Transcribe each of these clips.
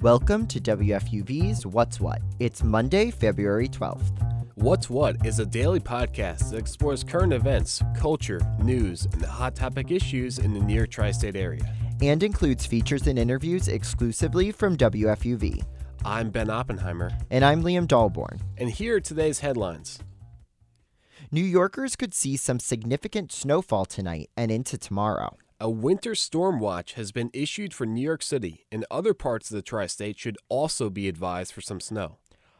Welcome to WFUV's What's What. It's Monday, February 12th. What's What is a daily podcast that explores current events, culture, news, and the hot topic issues in the near tri state area. And includes features and interviews exclusively from WFUV. I'm Ben Oppenheimer. And I'm Liam Dahlborn. And here are today's headlines. New Yorkers could see some significant snowfall tonight and into tomorrow. A winter storm watch has been issued for New York City, and other parts of the tri state should also be advised for some snow.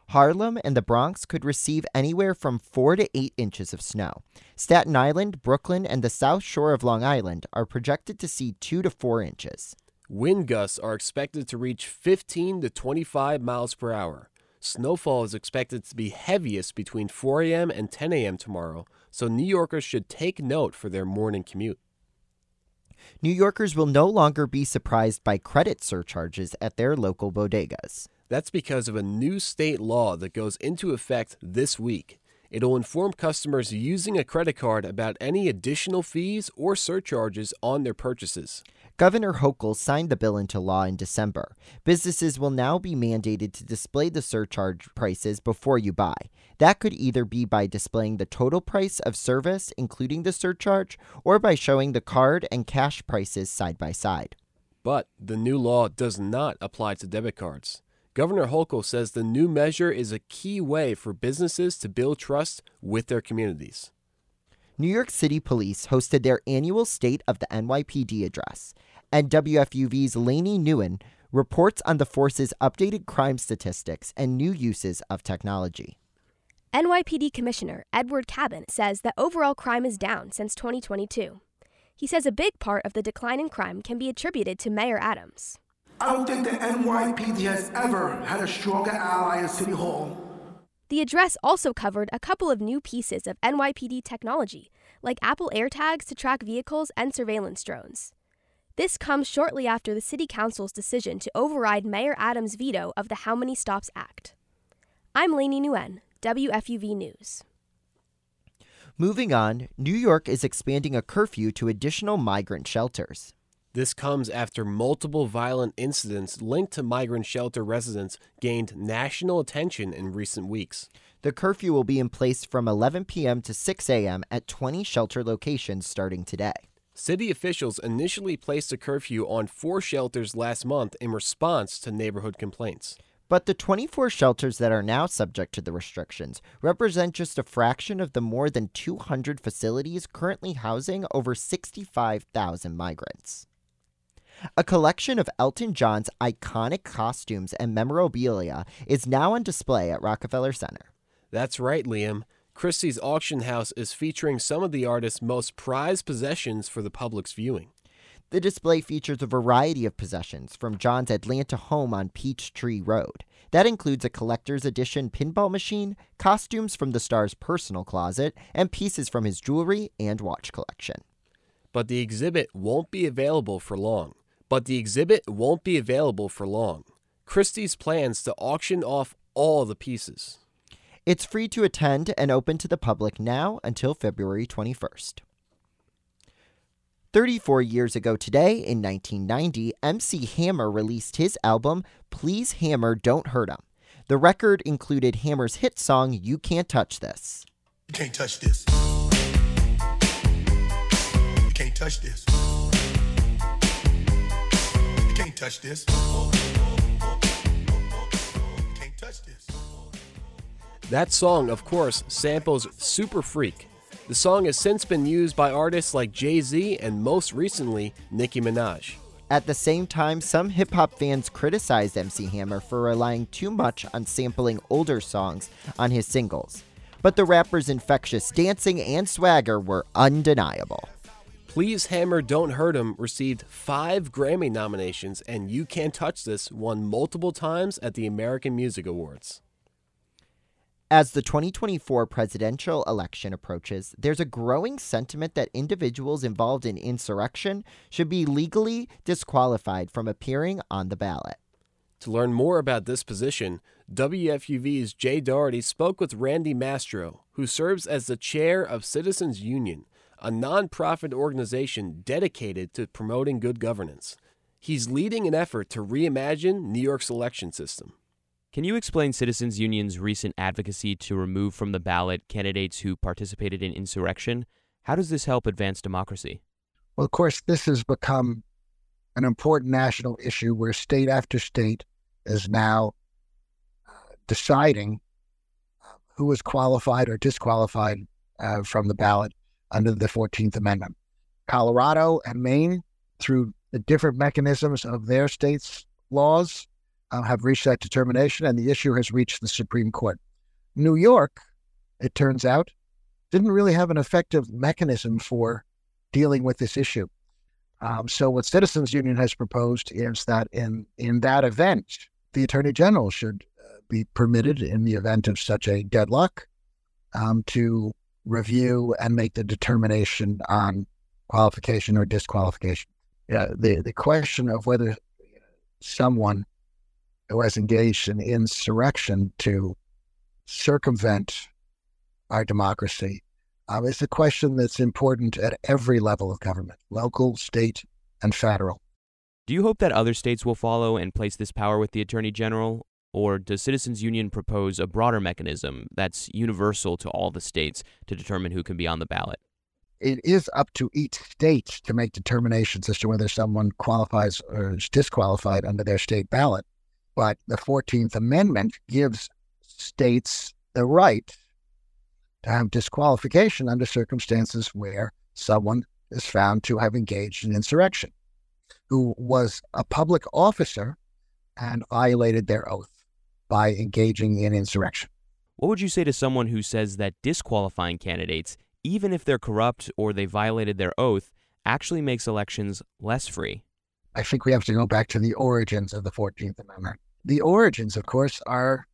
Harlem and the Bronx could receive anywhere from 4 to 8 inches of snow. Staten Island, Brooklyn, and the south shore of Long Island are projected to see 2 to 4 inches. Wind gusts are expected to reach 15 to 25 miles per hour. Snowfall is expected to be heaviest between 4 a.m. and 10 a.m. tomorrow, so New Yorkers should take note for their morning commute. New Yorkers will no longer be surprised by credit surcharges at their local bodegas. That's because of a new state law that goes into effect this week. It'll inform customers using a credit card about any additional fees or surcharges on their purchases. Governor Hochul signed the bill into law in December. Businesses will now be mandated to display the surcharge prices before you buy. That could either be by displaying the total price of service, including the surcharge, or by showing the card and cash prices side by side. But the new law does not apply to debit cards. Governor Hochul says the new measure is a key way for businesses to build trust with their communities. New York City Police hosted their annual State of the NYPD address, and WFUV's Lainey Nguyen reports on the force's updated crime statistics and new uses of technology. NYPD Commissioner Edward Caban says that overall crime is down since 2022. He says a big part of the decline in crime can be attributed to Mayor Adams. I don't think the NYPD has ever had a stronger ally in City Hall. The address also covered a couple of new pieces of NYPD technology, like Apple AirTags to track vehicles and surveillance drones. This comes shortly after the City Council's decision to override Mayor Adams' veto of the How Many Stops Act. I'm Lainey Nguyen, WFUV News. Moving on, New York is expanding a curfew to additional migrant shelters. This comes after multiple violent incidents linked to migrant shelter residents gained national attention in recent weeks. The curfew will be in place from 11 p.m. to 6 a.m. at 20 shelter locations starting today. City officials initially placed a curfew on four shelters last month in response to neighborhood complaints. But the 24 shelters that are now subject to the restrictions represent just a fraction of the more than 200 facilities currently housing over 65,000 migrants. A collection of Elton John's iconic costumes and memorabilia is now on display at Rockefeller Center. That's right, Liam. Christie's auction house is featuring some of the artist's most prized possessions for the public's viewing. The display features a variety of possessions from John's Atlanta home on Peachtree Road. That includes a collector's edition pinball machine, costumes from the star's personal closet, and pieces from his jewelry and watch collection. But the exhibit won't be available for long but the exhibit won't be available for long. Christie's plans to auction off all the pieces. It's free to attend and open to the public now until February 21st. 34 years ago today, in 1990, MC Hammer released his album, Please Hammer Don't Hurt 'Em. The record included Hammer's hit song, You Can't Touch This. You can't touch this. You can't touch this touch this. Can't touch this. That song, of course, samples Super Freak. The song has since been used by artists like Jay Z and most recently, Nicki Minaj. At the same time, some hip hop fans criticized MC Hammer for relying too much on sampling older songs on his singles. But the rapper's infectious dancing and swagger were undeniable. Please Hammer Don't Hurt Him received five Grammy nominations, and You Can't Touch This won multiple times at the American Music Awards. As the 2024 presidential election approaches, there's a growing sentiment that individuals involved in insurrection should be legally disqualified from appearing on the ballot. To learn more about this position, WFUV's Jay Doherty spoke with Randy Mastro, who serves as the chair of Citizens Union, a nonprofit organization dedicated to promoting good governance. He's leading an effort to reimagine New York's election system. Can you explain Citizens Union's recent advocacy to remove from the ballot candidates who participated in insurrection? How does this help advance democracy? Well, of course, this has become an important national issue where state after state is now uh, deciding uh, who is qualified or disqualified uh, from the ballot under the 14th Amendment. Colorado and Maine, through the different mechanisms of their states' laws, uh, have reached that determination, and the issue has reached the Supreme Court. New York, it turns out, didn't really have an effective mechanism for dealing with this issue. Um, so, what Citizens Union has proposed is that in in that event, the Attorney General should uh, be permitted, in the event of such a deadlock, um, to review and make the determination on qualification or disqualification. Yeah, the the question of whether someone who has engaged in insurrection to circumvent our democracy um, is a question that's important at every level of government local, state, and federal. Do you hope that other states will follow and place this power with the Attorney General? Or does Citizens Union propose a broader mechanism that's universal to all the states to determine who can be on the ballot? It is up to each state to make determinations as to whether someone qualifies or is disqualified under their state ballot. But the 14th Amendment gives states the right to have disqualification under circumstances where someone is found to have engaged in insurrection, who was a public officer and violated their oath by engaging in insurrection. What would you say to someone who says that disqualifying candidates, even if they're corrupt or they violated their oath, actually makes elections less free? I think we have to go back to the origins of the 14th Amendment. The origins, of course, are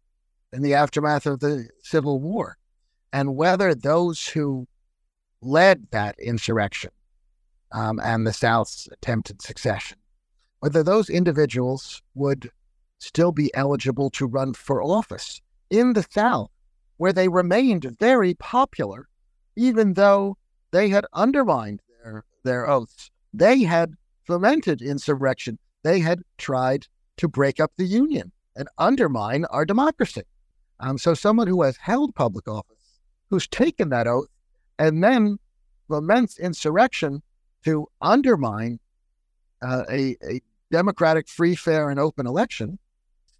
in the aftermath of the Civil War and whether those who led that insurrection um, and the South's attempted secession, whether those individuals would still be eligible to run for office in the South, where they remained very popular, even though they had undermined their, their oaths. They had fomented insurrection. They had tried to break up the Union and undermine our democracy. Um, so, someone who has held public office who's taken that oath and then laments insurrection to undermine uh, a, a democratic, free, fair, and open election,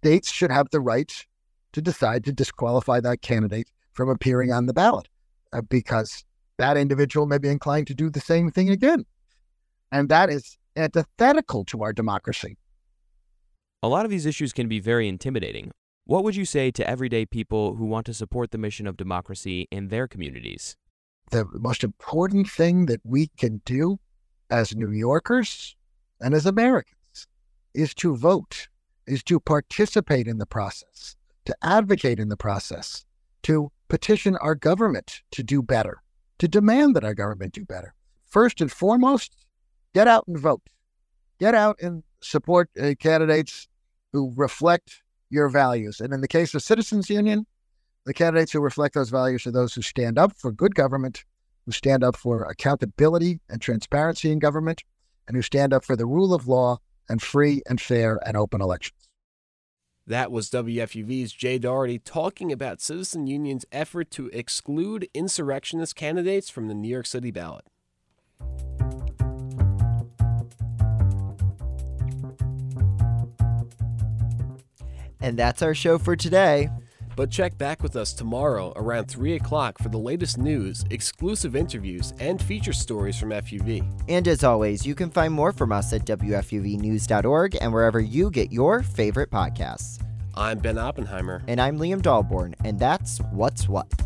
states should have the right to decide to disqualify that candidate from appearing on the ballot uh, because that individual may be inclined to do the same thing again. And that is antithetical to our democracy. A lot of these issues can be very intimidating. What would you say to everyday people who want to support the mission of democracy in their communities? The most important thing that we can do as New Yorkers and as Americans is to vote, is to participate in the process, to advocate in the process, to petition our government to do better, to demand that our government do better. First and foremost, get out and vote. Get out and support uh, candidates who reflect your values. And in the case of Citizens Union, the candidates who reflect those values are those who stand up for good government, who stand up for accountability and transparency in government, and who stand up for the rule of law and free and fair and open elections. That was WFUV's Jay Doherty talking about Citizen Union's effort to exclude insurrectionist candidates from the New York City ballot. And that's our show for today. But check back with us tomorrow around 3 o'clock for the latest news, exclusive interviews, and feature stories from FUV. And as always, you can find more from us at WFUVnews.org and wherever you get your favorite podcasts. I'm Ben Oppenheimer. And I'm Liam Dahlborn, and that's What's What.